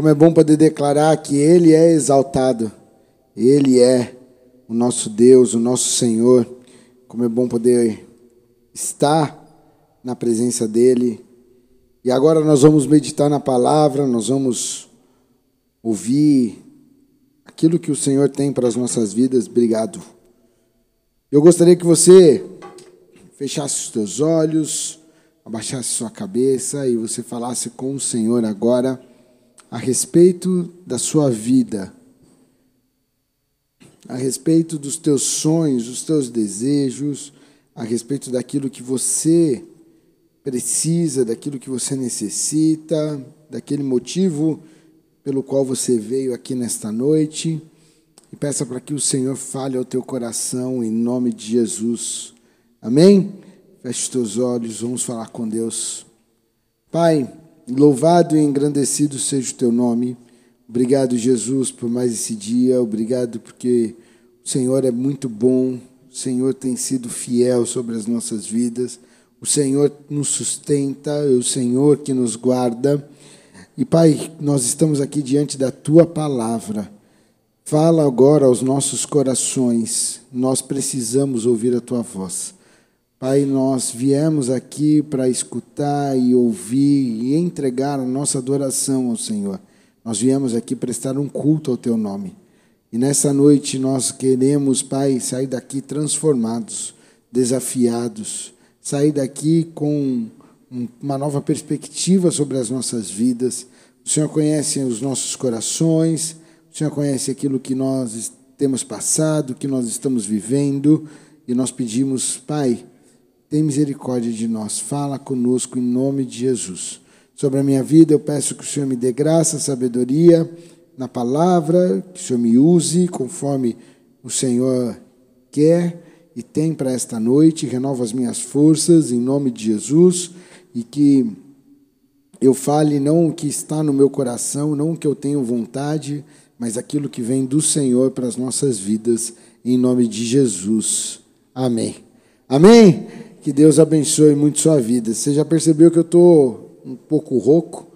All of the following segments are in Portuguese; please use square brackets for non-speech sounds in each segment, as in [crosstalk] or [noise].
Como é bom poder declarar que Ele é exaltado, Ele é o nosso Deus, o nosso Senhor. Como é bom poder estar na presença dEle. E agora nós vamos meditar na palavra, nós vamos ouvir aquilo que o Senhor tem para as nossas vidas. Obrigado. Eu gostaria que você fechasse os teus olhos, abaixasse sua cabeça e você falasse com o Senhor agora a respeito da sua vida, a respeito dos teus sonhos, dos teus desejos, a respeito daquilo que você precisa, daquilo que você necessita, daquele motivo pelo qual você veio aqui nesta noite. E peça para que o Senhor fale ao teu coração em nome de Jesus. Amém? Feche os teus olhos, vamos falar com Deus. Pai, louvado e engrandecido seja o teu nome. Obrigado, Jesus, por mais esse dia. Obrigado porque o Senhor é muito bom. O Senhor tem sido fiel sobre as nossas vidas. O Senhor nos sustenta, é o Senhor que nos guarda. E, Pai, nós estamos aqui diante da tua palavra. Fala agora aos nossos corações. Nós precisamos ouvir a tua voz. Pai, nós viemos aqui para escutar e ouvir e entregar a nossa adoração ao Senhor. Nós viemos aqui prestar um culto ao Teu nome. E nessa noite nós queremos, Pai, sair daqui transformados, desafiados, sair daqui com uma nova perspectiva sobre as nossas vidas. O Senhor conhece os nossos corações, o Senhor conhece aquilo que nós temos passado, que nós estamos vivendo, e nós pedimos, Pai, tem misericórdia de nós, fala conosco em nome de Jesus. Sobre a minha vida, eu peço que o Senhor me dê graça, sabedoria na palavra, que o Senhor me use conforme o Senhor quer e tem para esta noite, renova as minhas forças em nome de Jesus e que eu fale não o que está no meu coração, não o que eu tenho vontade, mas aquilo que vem do Senhor para as nossas vidas, em nome de Jesus. Amém. Amém? Que Deus abençoe muito sua vida. Você já percebeu que eu estou um pouco rouco?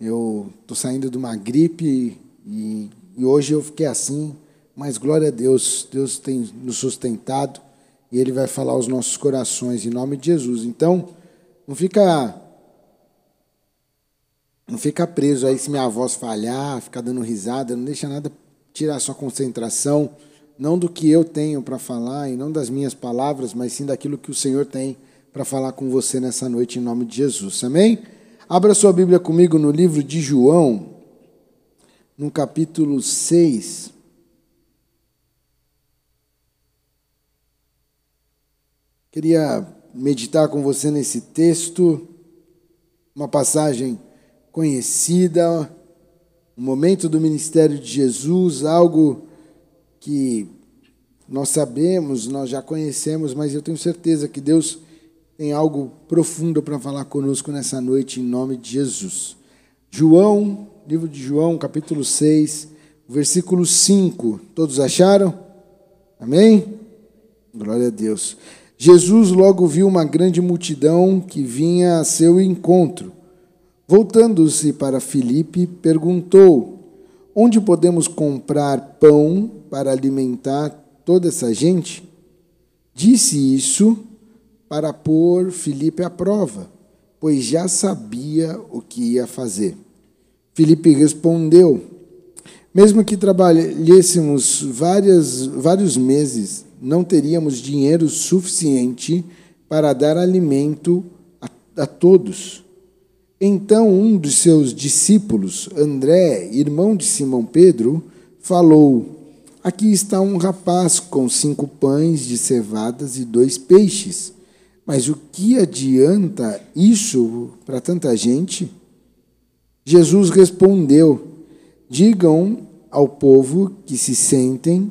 Eu estou saindo de uma gripe e, e, hoje eu fiquei assim, mas glória a Deus, Deus tem nos sustentado e Ele vai falar aos nossos corações em nome de Jesus. Então, não fica não fica preso aí se minha voz falhar, ficar dando risada, não deixa nada tirar sua concentração não do que eu tenho para falar e não das minhas palavras, mas sim daquilo que o Senhor tem para falar com você nessa noite, em nome de Jesus. Amém? Abra sua Bíblia comigo no livro de João, no capítulo 6. Queria meditar com você nesse texto, uma passagem conhecida, um momento do ministério de Jesus, algo que nós sabemos, nós já conhecemos, mas eu tenho certeza que Deus tem algo profundo para falar conosco nessa noite, em nome de Jesus. João, livro de João, capítulo 6, versículo 5. Todos acharam? Amém? Glória a Deus. Jesus logo viu uma grande multidão que vinha a seu encontro. Voltando-se para Filipe, perguntou: Onde podemos comprar pão para alimentar toda essa gente? Disse isso para pôr Filipe à prova, pois já sabia o que ia fazer. Filipe respondeu: Mesmo que trabalhêssemos vários meses, não teríamos dinheiro suficiente para dar alimento a, a todos. Então um dos seus discípulos, André, irmão de Simão Pedro, falou: Aqui está um rapaz com cinco pães de cevadas e dois peixes. Mas o que adianta isso para tanta gente? Jesus respondeu: Digam ao povo que se sentem.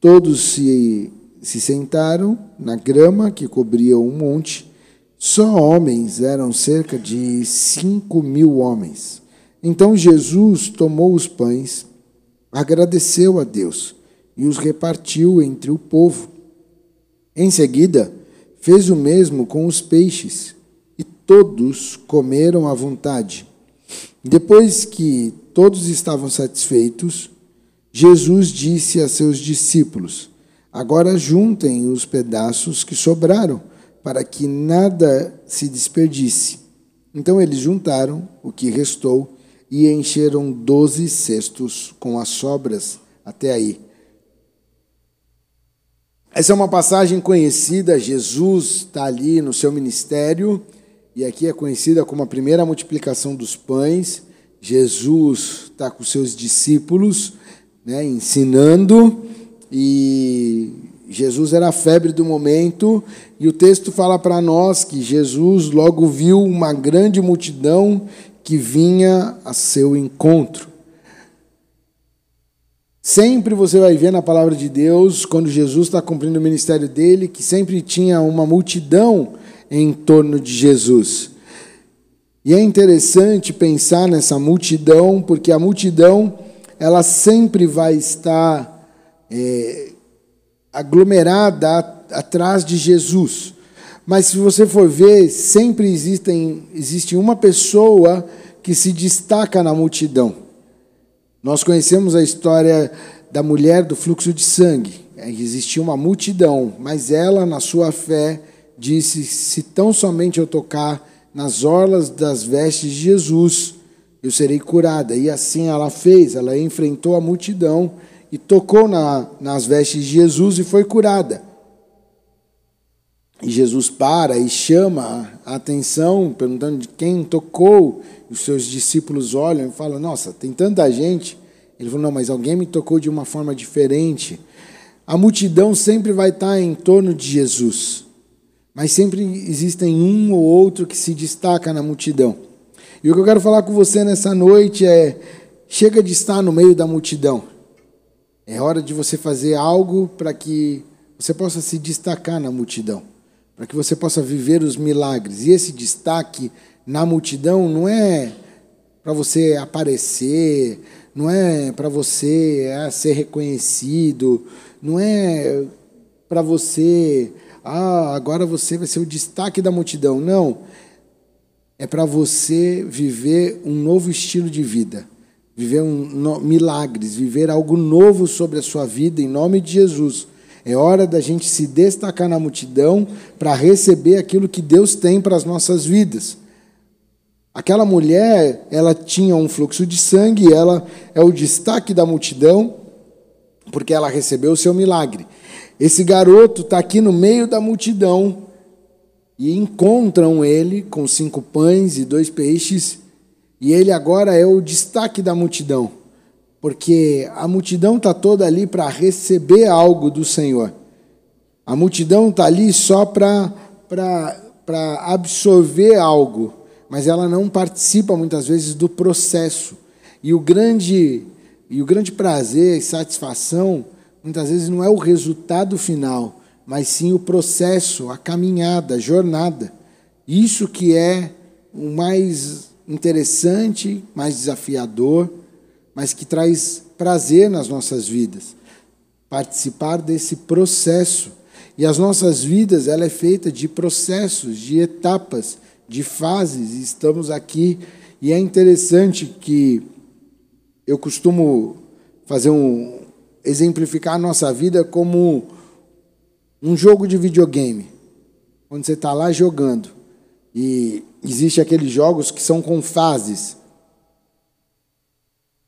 Todos se, se sentaram na grama que cobria um monte só homens eram cerca de cinco mil homens. Então Jesus tomou os pães, agradeceu a Deus e os repartiu entre o povo. Em seguida, fez o mesmo com os peixes, e todos comeram à vontade. Depois que todos estavam satisfeitos, Jesus disse a seus discípulos: Agora juntem os pedaços que sobraram, para que nada se desperdice. Então eles juntaram o que restou e encheram doze cestos com as sobras até aí. Essa é uma passagem conhecida, Jesus está ali no seu ministério, e aqui é conhecida como a primeira multiplicação dos pães. Jesus está com seus discípulos, né, ensinando, e Jesus era a febre do momento, e o texto fala para nós que Jesus logo viu uma grande multidão que vinha a seu encontro. Sempre você vai ver na palavra de Deus, quando Jesus está cumprindo o ministério dele, que sempre tinha uma multidão em torno de Jesus. E é interessante pensar nessa multidão, porque a multidão ela sempre vai estar é, aglomerada atrás de Jesus. Mas se você for ver, sempre existem, existe uma pessoa que se destaca na multidão. Nós conhecemos a história da mulher do fluxo de sangue. É, existia uma multidão, mas ela, na sua fé, disse: Se tão somente eu tocar nas orlas das vestes de Jesus, eu serei curada. E assim ela fez, ela enfrentou a multidão e tocou na, nas vestes de Jesus e foi curada. E Jesus para e chama a atenção, perguntando de quem tocou. Os seus discípulos olham e falam: Nossa, tem tanta gente. Ele falou: Não, mas alguém me tocou de uma forma diferente. A multidão sempre vai estar em torno de Jesus, mas sempre existem um ou outro que se destaca na multidão. E o que eu quero falar com você nessa noite é: chega de estar no meio da multidão. É hora de você fazer algo para que você possa se destacar na multidão para que você possa viver os milagres. E esse destaque na multidão não é para você aparecer, não é para você é, ser reconhecido, não é para você, ah, agora você vai ser o destaque da multidão. Não. É para você viver um novo estilo de vida, viver um, no, milagres, viver algo novo sobre a sua vida, em nome de Jesus é hora da gente se destacar na multidão para receber aquilo que Deus tem para as nossas vidas. Aquela mulher, ela tinha um fluxo de sangue, ela é o destaque da multidão, porque ela recebeu o seu milagre. Esse garoto está aqui no meio da multidão e encontram ele com cinco pães e dois peixes, e ele agora é o destaque da multidão porque a multidão está toda ali para receber algo do Senhor. A multidão está ali só para absorver algo, mas ela não participa muitas vezes do processo. E o grande, e o grande prazer e satisfação, muitas vezes, não é o resultado final, mas sim o processo, a caminhada, a jornada. Isso que é o mais interessante, mais desafiador mas que traz prazer nas nossas vidas. Participar desse processo. E as nossas vidas, ela é feita de processos, de etapas, de fases. E estamos aqui e é interessante que eu costumo fazer um exemplificar a nossa vida como um jogo de videogame. Quando você está lá jogando. E existe aqueles jogos que são com fases.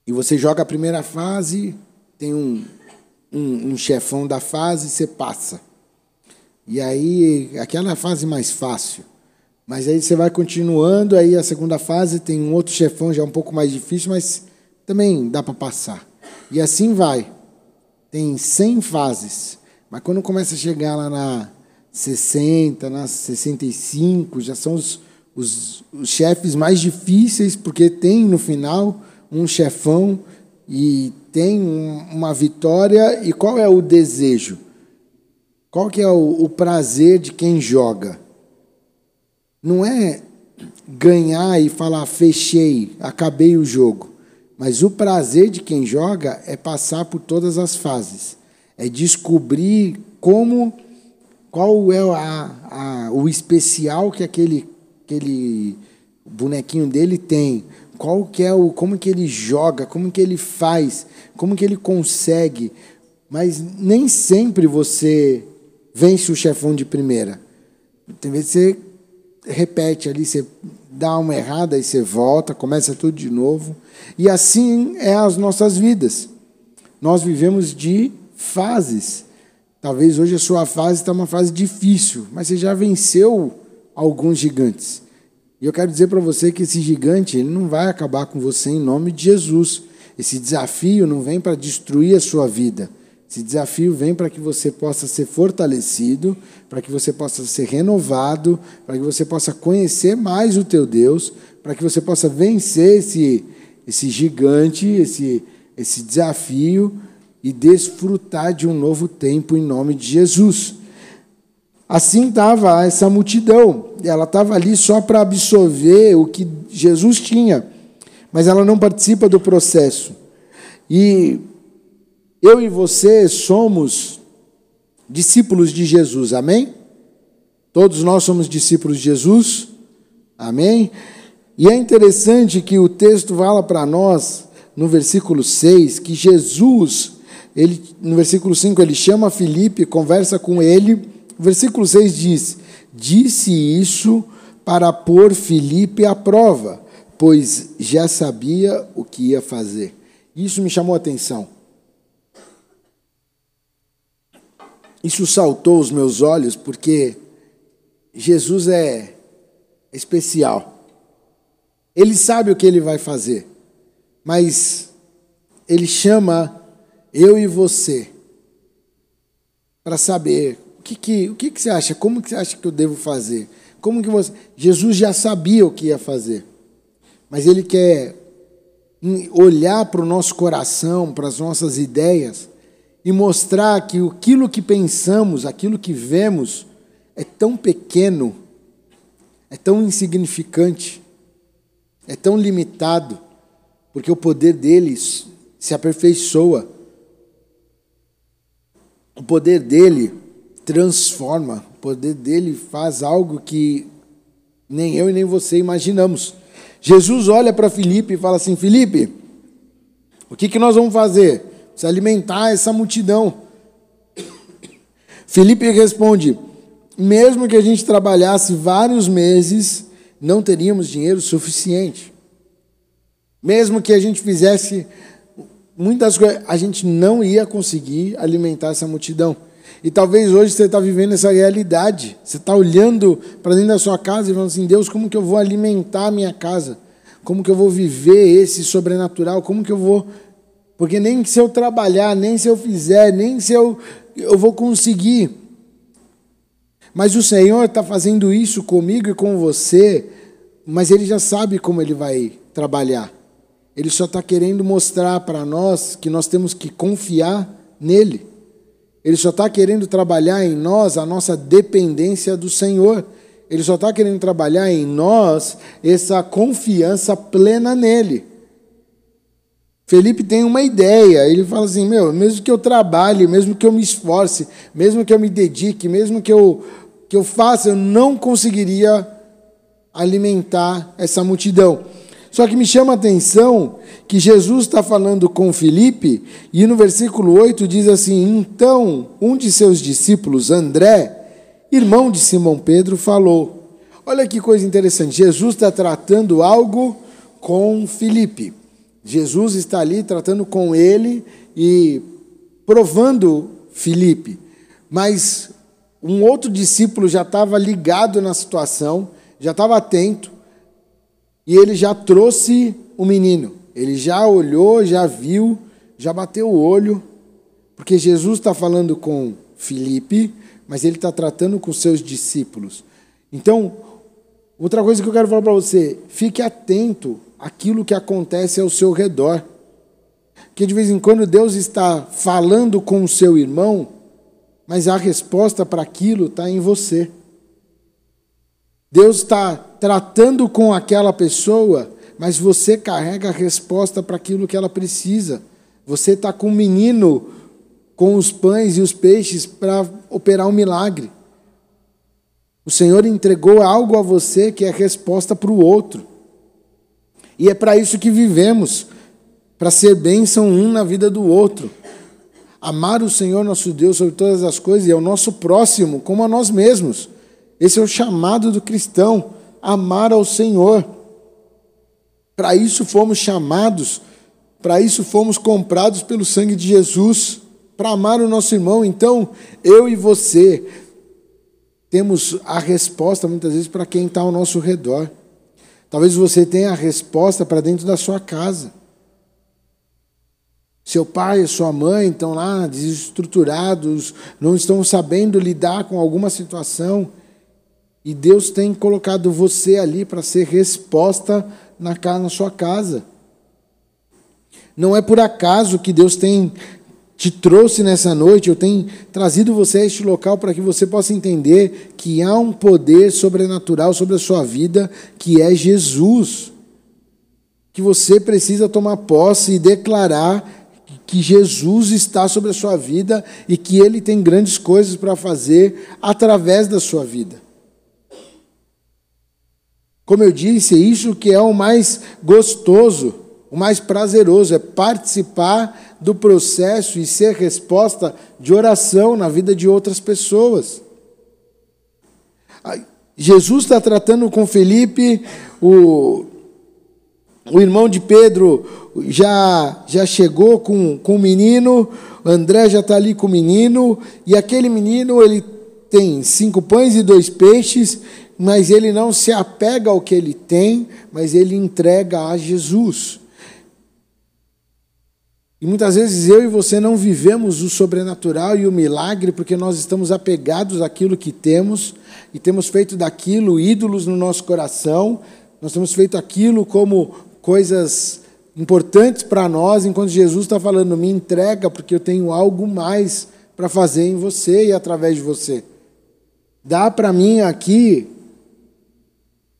E você joga a primeira fase, tem um, um, um chefão da fase, você passa. E aí, aquela é fase mais fácil. Mas aí você vai continuando, aí a segunda fase tem um outro chefão já um pouco mais difícil, mas também dá para passar. E assim vai. Tem 100 fases. Mas quando começa a chegar lá na 60, na 65, já são os, os, os chefes mais difíceis, porque tem no final um chefão e tem uma vitória. E qual é o desejo? Qual que é o, o prazer de quem joga? Não é ganhar e falar fechei, acabei o jogo. Mas o prazer de quem joga é passar por todas as fases. É descobrir como qual é a, a, o especial que aquele, aquele bonequinho dele tem, qual que é o, como que ele joga, como que ele faz, como que ele consegue. Mas nem sempre você vence o chefão de primeira. Tem vezes você repete ali, você dá uma errada e você volta, começa tudo de novo. E assim é as nossas vidas. Nós vivemos de fases. Talvez hoje a sua fase está uma fase difícil, mas você já venceu alguns gigantes. E eu quero dizer para você que esse gigante ele não vai acabar com você em nome de Jesus. Esse desafio não vem para destruir a sua vida. Esse desafio vem para que você possa ser fortalecido, para que você possa ser renovado, para que você possa conhecer mais o teu Deus, para que você possa vencer esse, esse gigante, esse, esse desafio e desfrutar de um novo tempo em nome de Jesus. Assim estava essa multidão, ela estava ali só para absorver o que Jesus tinha, mas ela não participa do processo. E eu e você somos discípulos de Jesus, amém? Todos nós somos discípulos de Jesus, amém? E é interessante que o texto fala para nós, no versículo 6, que Jesus, ele, no versículo 5, ele chama Felipe, conversa com ele. O versículo 6 diz: Disse isso para pôr Felipe à prova, pois já sabia o que ia fazer. Isso me chamou a atenção. Isso saltou os meus olhos porque Jesus é especial. Ele sabe o que ele vai fazer, mas ele chama eu e você para saber que, que, o que, que você acha, como que você acha que eu devo fazer, como que você. Jesus já sabia o que ia fazer, mas ele quer olhar para o nosso coração, para as nossas ideias e mostrar que aquilo que pensamos, aquilo que vemos, é tão pequeno, é tão insignificante, é tão limitado, porque o poder deles se aperfeiçoa. O poder dele transforma, o poder dele faz algo que nem eu e nem você imaginamos. Jesus olha para Filipe e fala assim: Filipe, o que, que nós vamos fazer? se alimentar essa multidão. [coughs] Felipe responde: mesmo que a gente trabalhasse vários meses, não teríamos dinheiro suficiente. Mesmo que a gente fizesse muitas coisas, a gente não ia conseguir alimentar essa multidão. E talvez hoje você está vivendo essa realidade. Você está olhando para dentro da sua casa e falando assim: Deus, como que eu vou alimentar a minha casa? Como que eu vou viver esse sobrenatural? Como que eu vou porque nem se eu trabalhar, nem se eu fizer, nem se eu, eu vou conseguir. Mas o Senhor está fazendo isso comigo e com você, mas Ele já sabe como Ele vai trabalhar. Ele só está querendo mostrar para nós que nós temos que confiar nele. Ele só está querendo trabalhar em nós a nossa dependência do Senhor. Ele só está querendo trabalhar em nós essa confiança plena nele. Felipe tem uma ideia, ele fala assim: meu, mesmo que eu trabalhe, mesmo que eu me esforce, mesmo que eu me dedique, mesmo que eu, que eu faça, eu não conseguiria alimentar essa multidão. Só que me chama a atenção que Jesus está falando com Felipe, e no versículo 8 diz assim: Então um de seus discípulos, André, irmão de Simão Pedro, falou. Olha que coisa interessante, Jesus está tratando algo com Felipe. Jesus está ali tratando com ele e provando Felipe. Mas um outro discípulo já estava ligado na situação, já estava atento, e ele já trouxe o menino. Ele já olhou, já viu, já bateu o olho, porque Jesus está falando com Felipe, mas ele está tratando com seus discípulos. Então, outra coisa que eu quero falar para você, fique atento aquilo que acontece ao seu redor. Que de vez em quando Deus está falando com o seu irmão, mas a resposta para aquilo está em você. Deus está tratando com aquela pessoa, mas você carrega a resposta para aquilo que ela precisa. Você está com o um menino com os pães e os peixes para operar um milagre. O Senhor entregou algo a você que é resposta para o outro. E é para isso que vivemos, para ser bênção um na vida do outro. Amar o Senhor nosso Deus sobre todas as coisas e ao nosso próximo como a nós mesmos. Esse é o chamado do cristão, amar ao Senhor. Para isso fomos chamados, para isso fomos comprados pelo sangue de Jesus, para amar o nosso irmão. Então, eu e você temos a resposta muitas vezes para quem está ao nosso redor. Talvez você tenha a resposta para dentro da sua casa. Seu pai e sua mãe estão lá desestruturados, não estão sabendo lidar com alguma situação. E Deus tem colocado você ali para ser resposta na, na sua casa. Não é por acaso que Deus tem te trouxe nessa noite, eu tenho trazido você a este local para que você possa entender que há um poder sobrenatural sobre a sua vida, que é Jesus. Que você precisa tomar posse e declarar que Jesus está sobre a sua vida e que ele tem grandes coisas para fazer através da sua vida. Como eu disse, isso que é o mais gostoso, o mais prazeroso, é participar do processo e ser resposta de oração na vida de outras pessoas. Jesus está tratando com Felipe, o, o irmão de Pedro já, já chegou com, com o menino, André já está ali com o menino, e aquele menino ele tem cinco pães e dois peixes, mas ele não se apega ao que ele tem, mas ele entrega a Jesus. E muitas vezes eu e você não vivemos o sobrenatural e o milagre porque nós estamos apegados àquilo que temos e temos feito daquilo ídolos no nosso coração, nós temos feito aquilo como coisas importantes para nós, enquanto Jesus está falando, me entrega porque eu tenho algo mais para fazer em você e através de você. Dá para mim aqui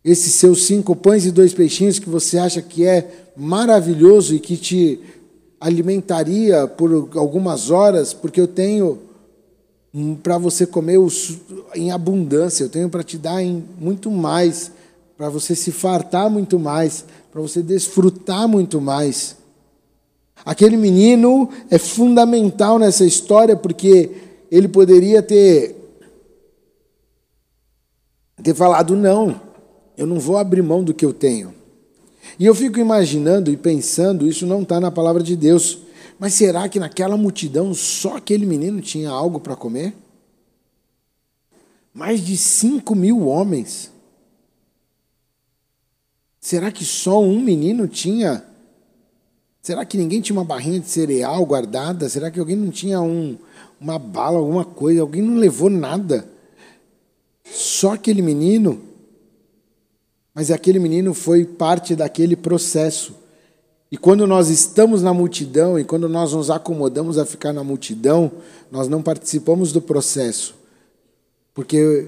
esses seus cinco pães e dois peixinhos que você acha que é maravilhoso e que te alimentaria por algumas horas, porque eu tenho para você comer em abundância, eu tenho para te dar em muito mais, para você se fartar muito mais, para você desfrutar muito mais. Aquele menino é fundamental nessa história porque ele poderia ter ter falado não, eu não vou abrir mão do que eu tenho. E eu fico imaginando e pensando, isso não está na palavra de Deus, mas será que naquela multidão só aquele menino tinha algo para comer? Mais de cinco mil homens. Será que só um menino tinha? Será que ninguém tinha uma barrinha de cereal guardada? Será que alguém não tinha um, uma bala, alguma coisa? Alguém não levou nada? Só aquele menino mas aquele menino foi parte daquele processo. E quando nós estamos na multidão e quando nós nos acomodamos a ficar na multidão, nós não participamos do processo. Porque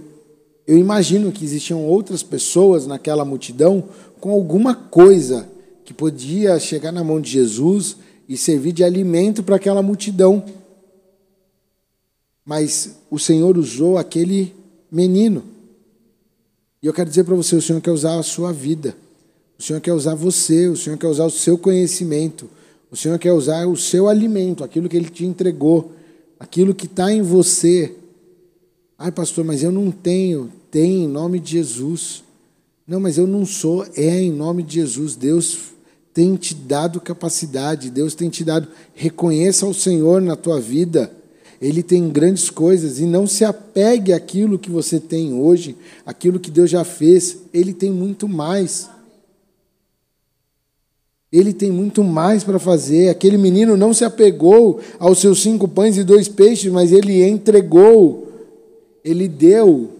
eu imagino que existiam outras pessoas naquela multidão com alguma coisa que podia chegar na mão de Jesus e servir de alimento para aquela multidão. Mas o Senhor usou aquele menino. E eu quero dizer para você: o Senhor quer usar a sua vida, o Senhor quer usar você, o Senhor quer usar o seu conhecimento, o Senhor quer usar o seu alimento, aquilo que Ele te entregou, aquilo que está em você. Ai, pastor, mas eu não tenho. Tem em nome de Jesus. Não, mas eu não sou. É em nome de Jesus. Deus tem te dado capacidade, Deus tem te dado. Reconheça o Senhor na tua vida. Ele tem grandes coisas e não se apegue àquilo que você tem hoje, aquilo que Deus já fez. Ele tem muito mais. Ele tem muito mais para fazer. Aquele menino não se apegou aos seus cinco pães e dois peixes, mas ele entregou, ele deu,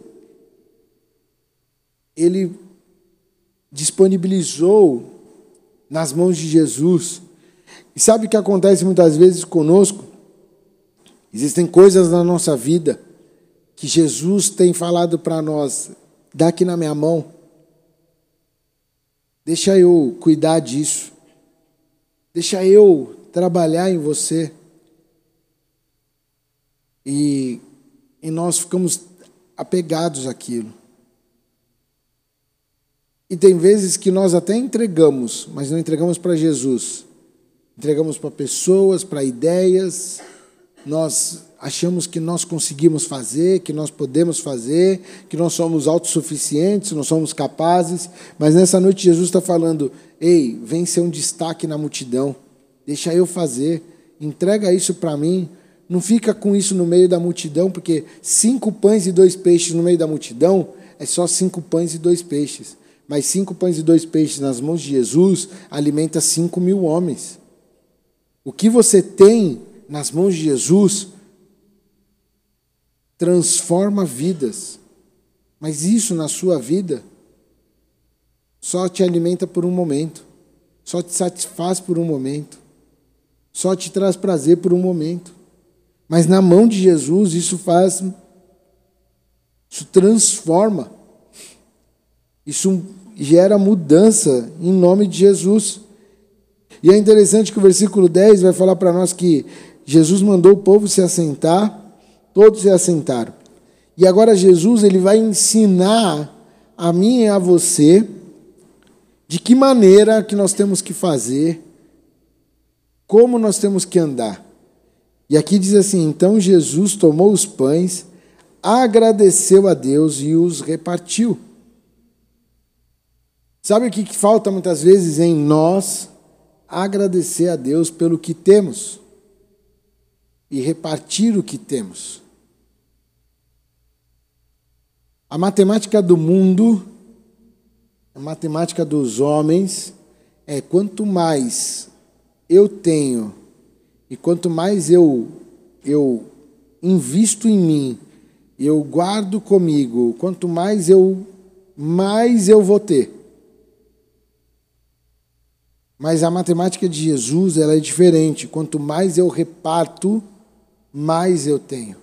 ele disponibilizou nas mãos de Jesus. E sabe o que acontece muitas vezes conosco? Existem coisas na nossa vida que Jesus tem falado para nós: dá aqui na minha mão, deixa eu cuidar disso, deixa eu trabalhar em você. E, e nós ficamos apegados àquilo. E tem vezes que nós até entregamos, mas não entregamos para Jesus. Entregamos para pessoas, para ideias. Nós achamos que nós conseguimos fazer, que nós podemos fazer, que nós somos autossuficientes, nós somos capazes. Mas nessa noite Jesus está falando: ei, vem ser um destaque na multidão. Deixa eu fazer. Entrega isso para mim. Não fica com isso no meio da multidão, porque cinco pães e dois peixes no meio da multidão é só cinco pães e dois peixes mas cinco pães e dois peixes nas mãos de Jesus alimenta cinco mil homens. O que você tem nas mãos de Jesus transforma vidas. Mas isso na sua vida só te alimenta por um momento, só te satisfaz por um momento, só te traz prazer por um momento. Mas na mão de Jesus isso faz, isso transforma, isso gera mudança em nome de Jesus. E é interessante que o versículo 10 vai falar para nós que Jesus mandou o povo se assentar, todos se assentaram. E agora Jesus ele vai ensinar a mim e a você de que maneira que nós temos que fazer, como nós temos que andar. E aqui diz assim: então Jesus tomou os pães, agradeceu a Deus e os repartiu. Sabe o que falta muitas vezes em nós? Agradecer a Deus pelo que temos e repartir o que temos. A matemática do mundo, a matemática dos homens, é quanto mais eu tenho e quanto mais eu, eu invisto em mim, eu guardo comigo, quanto mais eu mais eu vou ter. Mas a matemática de Jesus ela é diferente. Quanto mais eu reparto, mais eu tenho.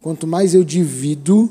Quanto mais eu divido,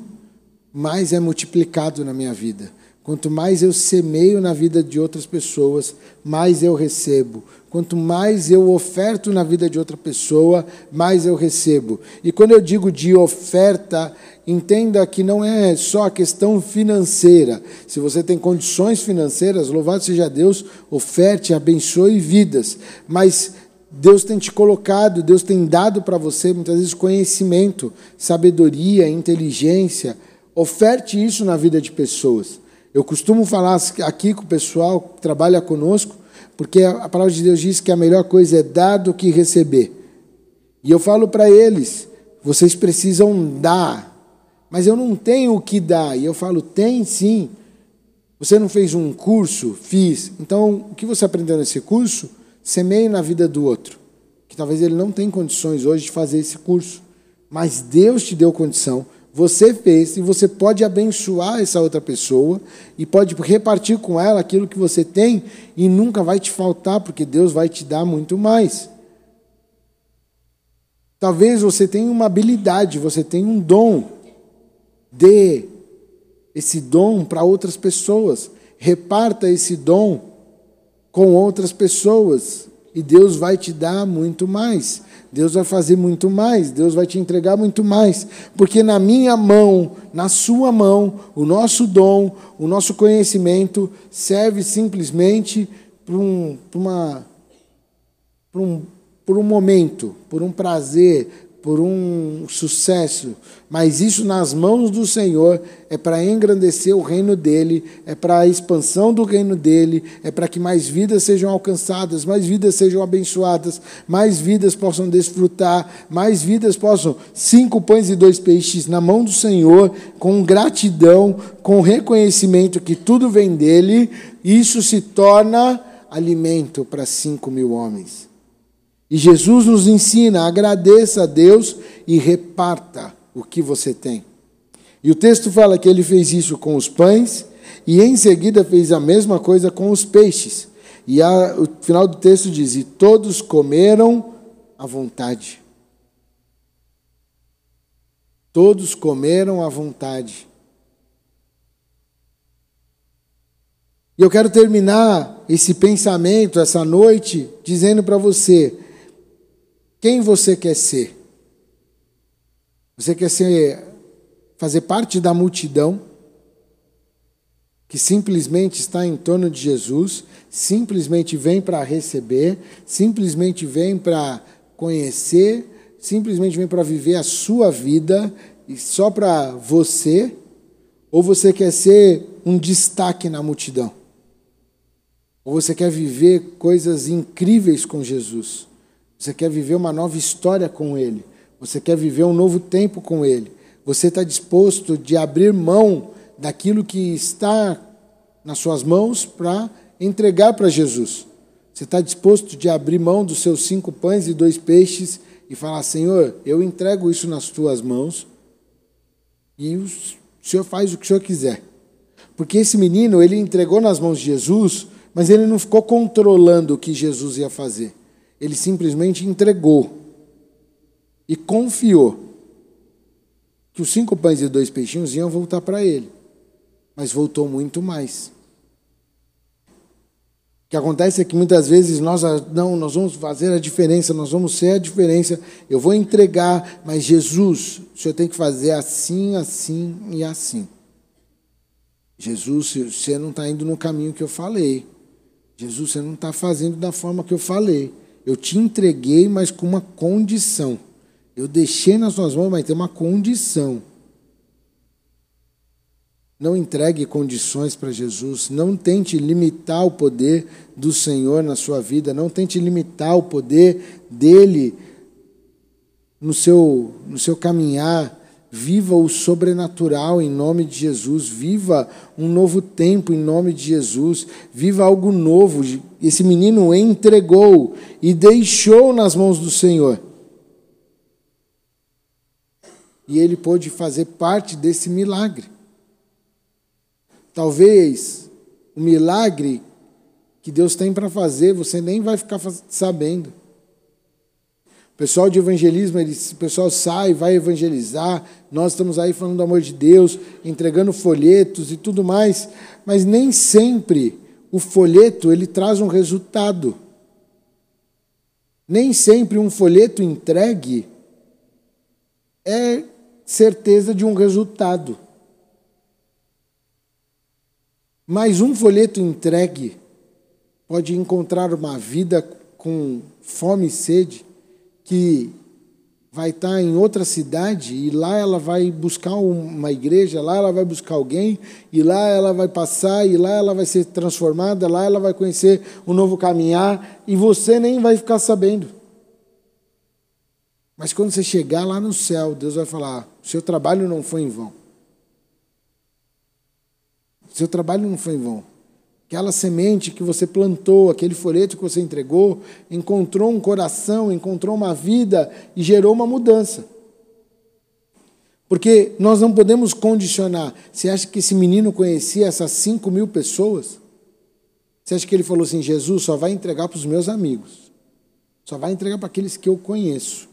mais é multiplicado na minha vida. Quanto mais eu semeio na vida de outras pessoas, mais eu recebo. Quanto mais eu oferto na vida de outra pessoa, mais eu recebo. E quando eu digo de oferta, entenda que não é só a questão financeira. Se você tem condições financeiras, louvado seja Deus, oferte, abençoe vidas. Mas Deus tem te colocado, Deus tem dado para você muitas vezes conhecimento, sabedoria, inteligência. Oferte isso na vida de pessoas. Eu costumo falar aqui com o pessoal que trabalha conosco, porque a palavra de Deus diz que a melhor coisa é dar do que receber. E eu falo para eles: vocês precisam dar mas eu não tenho o que dar. E eu falo, tem sim. Você não fez um curso? Fiz. Então, o que você aprendeu nesse curso? Semeie na vida do outro. Que talvez ele não tenha condições hoje de fazer esse curso. Mas Deus te deu condição, você fez, e você pode abençoar essa outra pessoa e pode repartir com ela aquilo que você tem e nunca vai te faltar, porque Deus vai te dar muito mais. Talvez você tenha uma habilidade, você tenha um dom, Dê esse dom para outras pessoas. Reparta esse dom com outras pessoas. E Deus vai te dar muito mais. Deus vai fazer muito mais. Deus vai te entregar muito mais. Porque na minha mão, na sua mão, o nosso dom, o nosso conhecimento serve simplesmente para um, para um, por um momento, por um prazer, por um sucesso, mas isso nas mãos do Senhor é para engrandecer o reino dele, é para a expansão do reino dele, é para que mais vidas sejam alcançadas, mais vidas sejam abençoadas, mais vidas possam desfrutar, mais vidas possam cinco pães e dois peixes na mão do Senhor, com gratidão, com reconhecimento que tudo vem dele, isso se torna alimento para cinco mil homens. E Jesus nos ensina: agradeça a Deus e reparta o que você tem. E o texto fala que ele fez isso com os pães e em seguida fez a mesma coisa com os peixes. E a, o final do texto diz: E todos comeram à vontade. Todos comeram à vontade. E eu quero terminar esse pensamento essa noite dizendo para você: quem você quer ser? Você quer ser fazer parte da multidão? que simplesmente está em torno de Jesus, simplesmente vem para receber, simplesmente vem para conhecer, simplesmente vem para viver a sua vida e só para você? Ou você quer ser um destaque na multidão? Ou você quer viver coisas incríveis com Jesus? Você quer viver uma nova história com Ele? Você quer viver um novo tempo com Ele? Você está disposto de abrir mão daquilo que está nas suas mãos para entregar para Jesus? Você está disposto de abrir mão dos seus cinco pães e dois peixes e falar: Senhor, eu entrego isso nas tuas mãos e o senhor faz o que o senhor quiser. Porque esse menino, ele entregou nas mãos de Jesus, mas ele não ficou controlando o que Jesus ia fazer. Ele simplesmente entregou e confiou que os cinco pães e dois peixinhos iam voltar para ele. Mas voltou muito mais. O que acontece é que muitas vezes nós não, nós vamos fazer a diferença, nós vamos ser a diferença. Eu vou entregar, mas Jesus, o senhor tem que fazer assim, assim e assim. Jesus, você não está indo no caminho que eu falei. Jesus, você não está fazendo da forma que eu falei. Eu te entreguei, mas com uma condição. Eu deixei nas suas mãos, mas tem uma condição. Não entregue condições para Jesus. Não tente limitar o poder do Senhor na sua vida. Não tente limitar o poder dele no seu, no seu caminhar. Viva o sobrenatural em nome de Jesus. Viva um novo tempo em nome de Jesus. Viva algo novo. Esse menino entregou e deixou nas mãos do Senhor. E ele pôde fazer parte desse milagre. Talvez o milagre que Deus tem para fazer, você nem vai ficar sabendo. O pessoal de evangelismo, o pessoal sai, vai evangelizar, nós estamos aí falando do amor de Deus, entregando folhetos e tudo mais, mas nem sempre o folheto ele traz um resultado. Nem sempre um folheto entregue é certeza de um resultado. Mas um folheto entregue pode encontrar uma vida com fome e sede que vai estar em outra cidade e lá ela vai buscar uma igreja, lá ela vai buscar alguém e lá ela vai passar e lá ela vai ser transformada, lá ela vai conhecer um novo caminhar e você nem vai ficar sabendo. Mas quando você chegar lá no céu, Deus vai falar: seu trabalho não foi em vão. Seu trabalho não foi em vão. Aquela semente que você plantou, aquele folheto que você entregou, encontrou um coração, encontrou uma vida e gerou uma mudança. Porque nós não podemos condicionar. Você acha que esse menino conhecia essas cinco mil pessoas? Você acha que ele falou assim: Jesus só vai entregar para os meus amigos, só vai entregar para aqueles que eu conheço,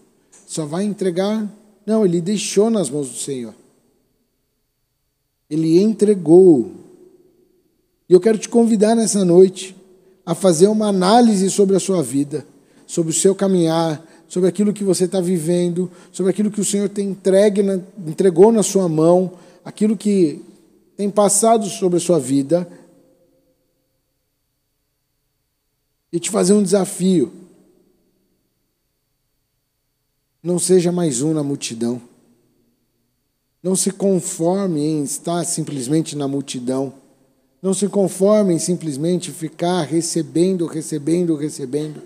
só vai entregar. Não, ele deixou nas mãos do Senhor. Ele entregou e eu quero te convidar nessa noite a fazer uma análise sobre a sua vida, sobre o seu caminhar, sobre aquilo que você está vivendo, sobre aquilo que o Senhor tem entregue entregou na sua mão, aquilo que tem passado sobre a sua vida. E te fazer um desafio. Não seja mais um na multidão. Não se conforme em estar simplesmente na multidão. Não se conformem simplesmente ficar recebendo, recebendo, recebendo.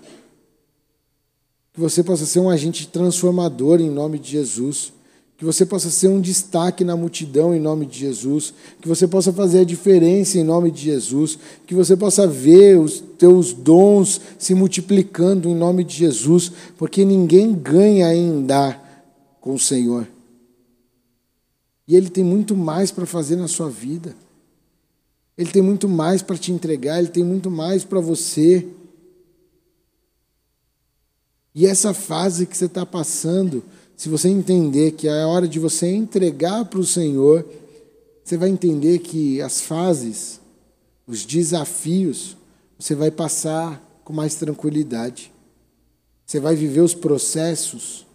Que você possa ser um agente transformador em nome de Jesus. Que você possa ser um destaque na multidão em nome de Jesus. Que você possa fazer a diferença em nome de Jesus. Que você possa ver os teus dons se multiplicando em nome de Jesus. Porque ninguém ganha em dar com o Senhor. E Ele tem muito mais para fazer na sua vida. Ele tem muito mais para te entregar, ele tem muito mais para você. E essa fase que você está passando, se você entender que é hora de você entregar para o Senhor, você vai entender que as fases, os desafios, você vai passar com mais tranquilidade. Você vai viver os processos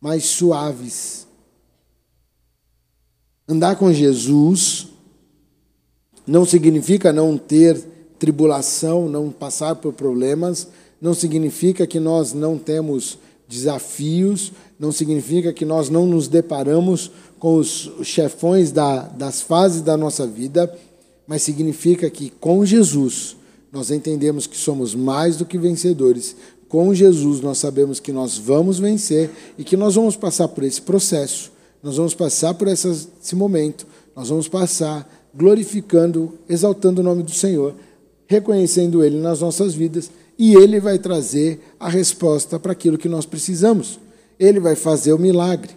mais suaves. Andar com Jesus não significa não ter tribulação, não passar por problemas, não significa que nós não temos desafios, não significa que nós não nos deparamos com os chefões da, das fases da nossa vida, mas significa que com Jesus nós entendemos que somos mais do que vencedores. Com Jesus nós sabemos que nós vamos vencer e que nós vamos passar por esse processo, nós vamos passar por esse momento, nós vamos passar glorificando, exaltando o nome do Senhor, reconhecendo Ele nas nossas vidas e Ele vai trazer a resposta para aquilo que nós precisamos. Ele vai fazer o milagre.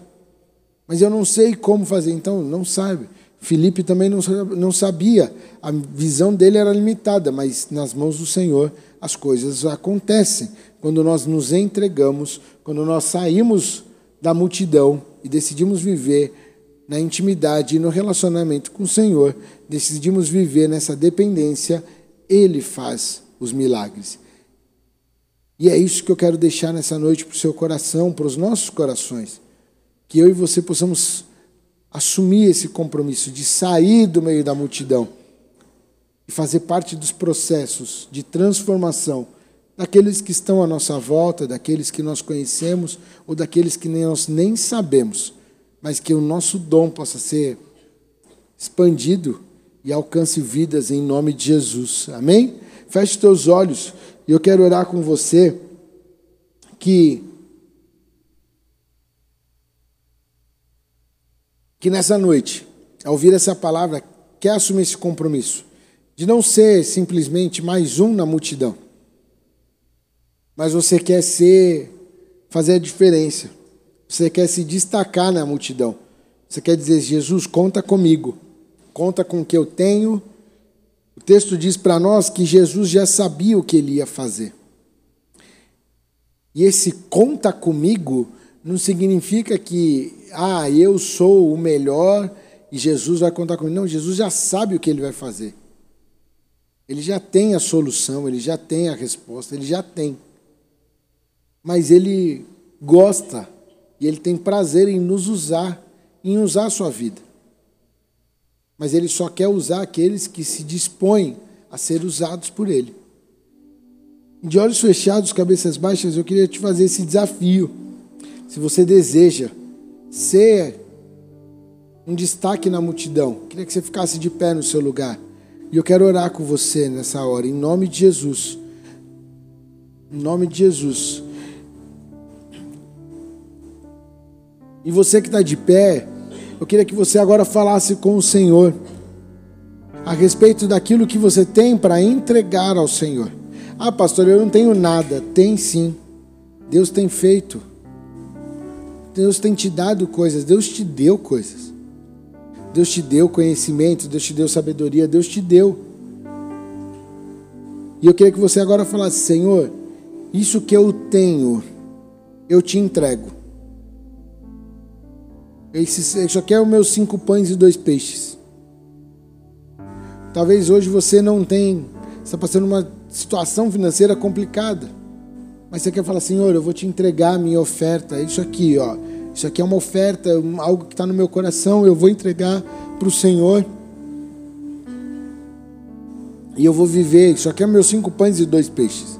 Mas eu não sei como fazer, então não sabe. Felipe também não sabia, a visão dele era limitada, mas nas mãos do Senhor as coisas acontecem. Quando nós nos entregamos, quando nós saímos da multidão e decidimos viver na intimidade e no relacionamento com o Senhor, decidimos viver nessa dependência, Ele faz os milagres. E é isso que eu quero deixar nessa noite para o seu coração, para os nossos corações. Que eu e você possamos assumir esse compromisso de sair do meio da multidão e fazer parte dos processos de transformação daqueles que estão à nossa volta, daqueles que nós conhecemos ou daqueles que nós nem sabemos mas que o nosso dom possa ser expandido e alcance vidas em nome de Jesus. Amém? Feche teus olhos e eu quero orar com você que que nessa noite, ao ouvir essa palavra, quer assumir esse compromisso de não ser simplesmente mais um na multidão, mas você quer ser fazer a diferença você quer se destacar na multidão. Você quer dizer, Jesus, conta comigo. Conta com o que eu tenho. O texto diz para nós que Jesus já sabia o que ele ia fazer. E esse conta comigo não significa que, ah, eu sou o melhor e Jesus vai contar comigo. Não, Jesus já sabe o que ele vai fazer. Ele já tem a solução, ele já tem a resposta, ele já tem. Mas ele gosta e Ele tem prazer em nos usar, em usar a sua vida. Mas Ele só quer usar aqueles que se dispõem a ser usados por Ele. De olhos fechados, cabeças baixas, eu queria te fazer esse desafio. Se você deseja ser um destaque na multidão, queria que você ficasse de pé no seu lugar. E eu quero orar com você nessa hora, em nome de Jesus. Em nome de Jesus. E você que está de pé, eu queria que você agora falasse com o Senhor a respeito daquilo que você tem para entregar ao Senhor. Ah, pastor, eu não tenho nada. Tem sim. Deus tem feito. Deus tem te dado coisas. Deus te deu coisas. Deus te deu conhecimento. Deus te deu sabedoria. Deus te deu. E eu queria que você agora falasse: Senhor, isso que eu tenho, eu te entrego. Isso aqui é os meus cinco pães e dois peixes. Talvez hoje você não tenha, está passando uma situação financeira complicada. Mas você quer falar, Senhor, eu vou te entregar a minha oferta. Isso aqui, ó. Isso aqui é uma oferta, algo que está no meu coração. Eu vou entregar para o Senhor. E eu vou viver. Isso aqui é meus cinco pães e dois peixes.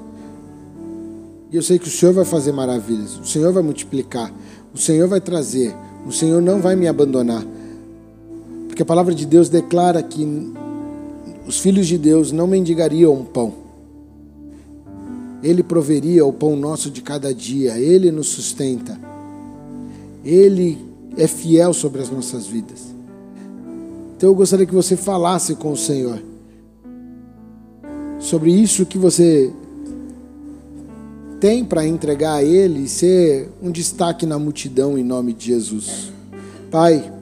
E eu sei que o Senhor vai fazer maravilhas. O Senhor vai multiplicar. O Senhor vai trazer. O Senhor não vai me abandonar. Porque a palavra de Deus declara que os filhos de Deus não mendigariam um pão. Ele proveria o pão nosso de cada dia, ele nos sustenta. Ele é fiel sobre as nossas vidas. Então eu gostaria que você falasse com o Senhor sobre isso que você tem para entregar a Ele e ser um destaque na multidão em nome de Jesus. Pai,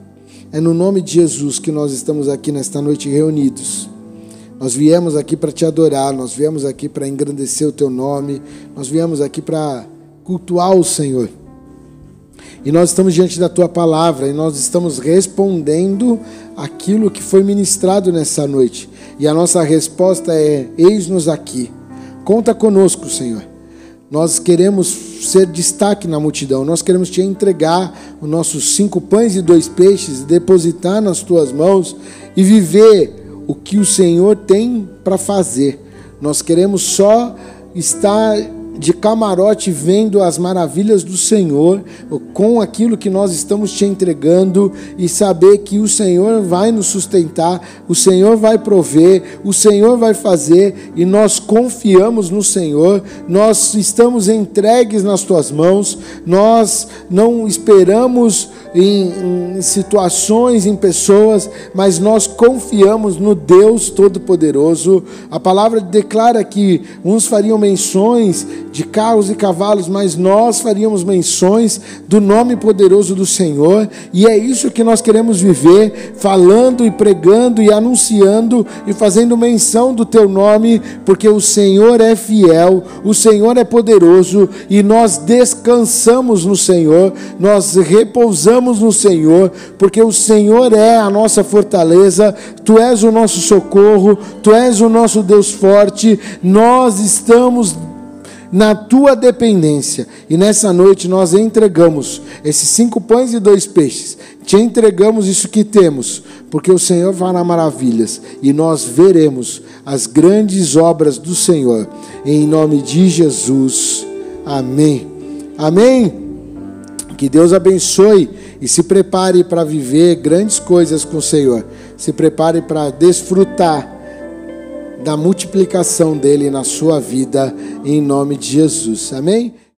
é no nome de Jesus que nós estamos aqui nesta noite reunidos. Nós viemos aqui para te adorar, nós viemos aqui para engrandecer o teu nome, nós viemos aqui para cultuar o Senhor. E nós estamos diante da tua palavra e nós estamos respondendo aquilo que foi ministrado nessa noite. E a nossa resposta é: eis-nos aqui. Conta conosco, Senhor. Nós queremos ser destaque na multidão, nós queremos te entregar os nossos cinco pães e dois peixes, depositar nas tuas mãos e viver o que o Senhor tem para fazer. Nós queremos só estar de camarote vendo as maravilhas do Senhor, com aquilo que nós estamos te entregando e saber que o Senhor vai nos sustentar, o Senhor vai prover, o Senhor vai fazer e nós confiamos no Senhor, nós estamos entregues nas tuas mãos, nós não esperamos em, em situações, em pessoas, mas nós confiamos no Deus Todo-Poderoso. A palavra declara que uns fariam menções de carros e cavalos, mas nós faríamos menções do nome poderoso do Senhor, e é isso que nós queremos viver, falando e pregando e anunciando e fazendo menção do teu nome, porque o Senhor é fiel, o Senhor é poderoso e nós descansamos no Senhor, nós repousamos no Senhor, porque o Senhor é a nossa fortaleza, tu és o nosso socorro, tu és o nosso Deus forte, nós estamos na tua dependência. E nessa noite nós entregamos esses cinco pães e dois peixes. Te entregamos isso que temos, porque o Senhor fará maravilhas e nós veremos as grandes obras do Senhor. Em nome de Jesus. Amém. Amém. Que Deus abençoe e se prepare para viver grandes coisas com o Senhor. Se prepare para desfrutar da multiplicação dele na sua vida, em nome de Jesus. Amém?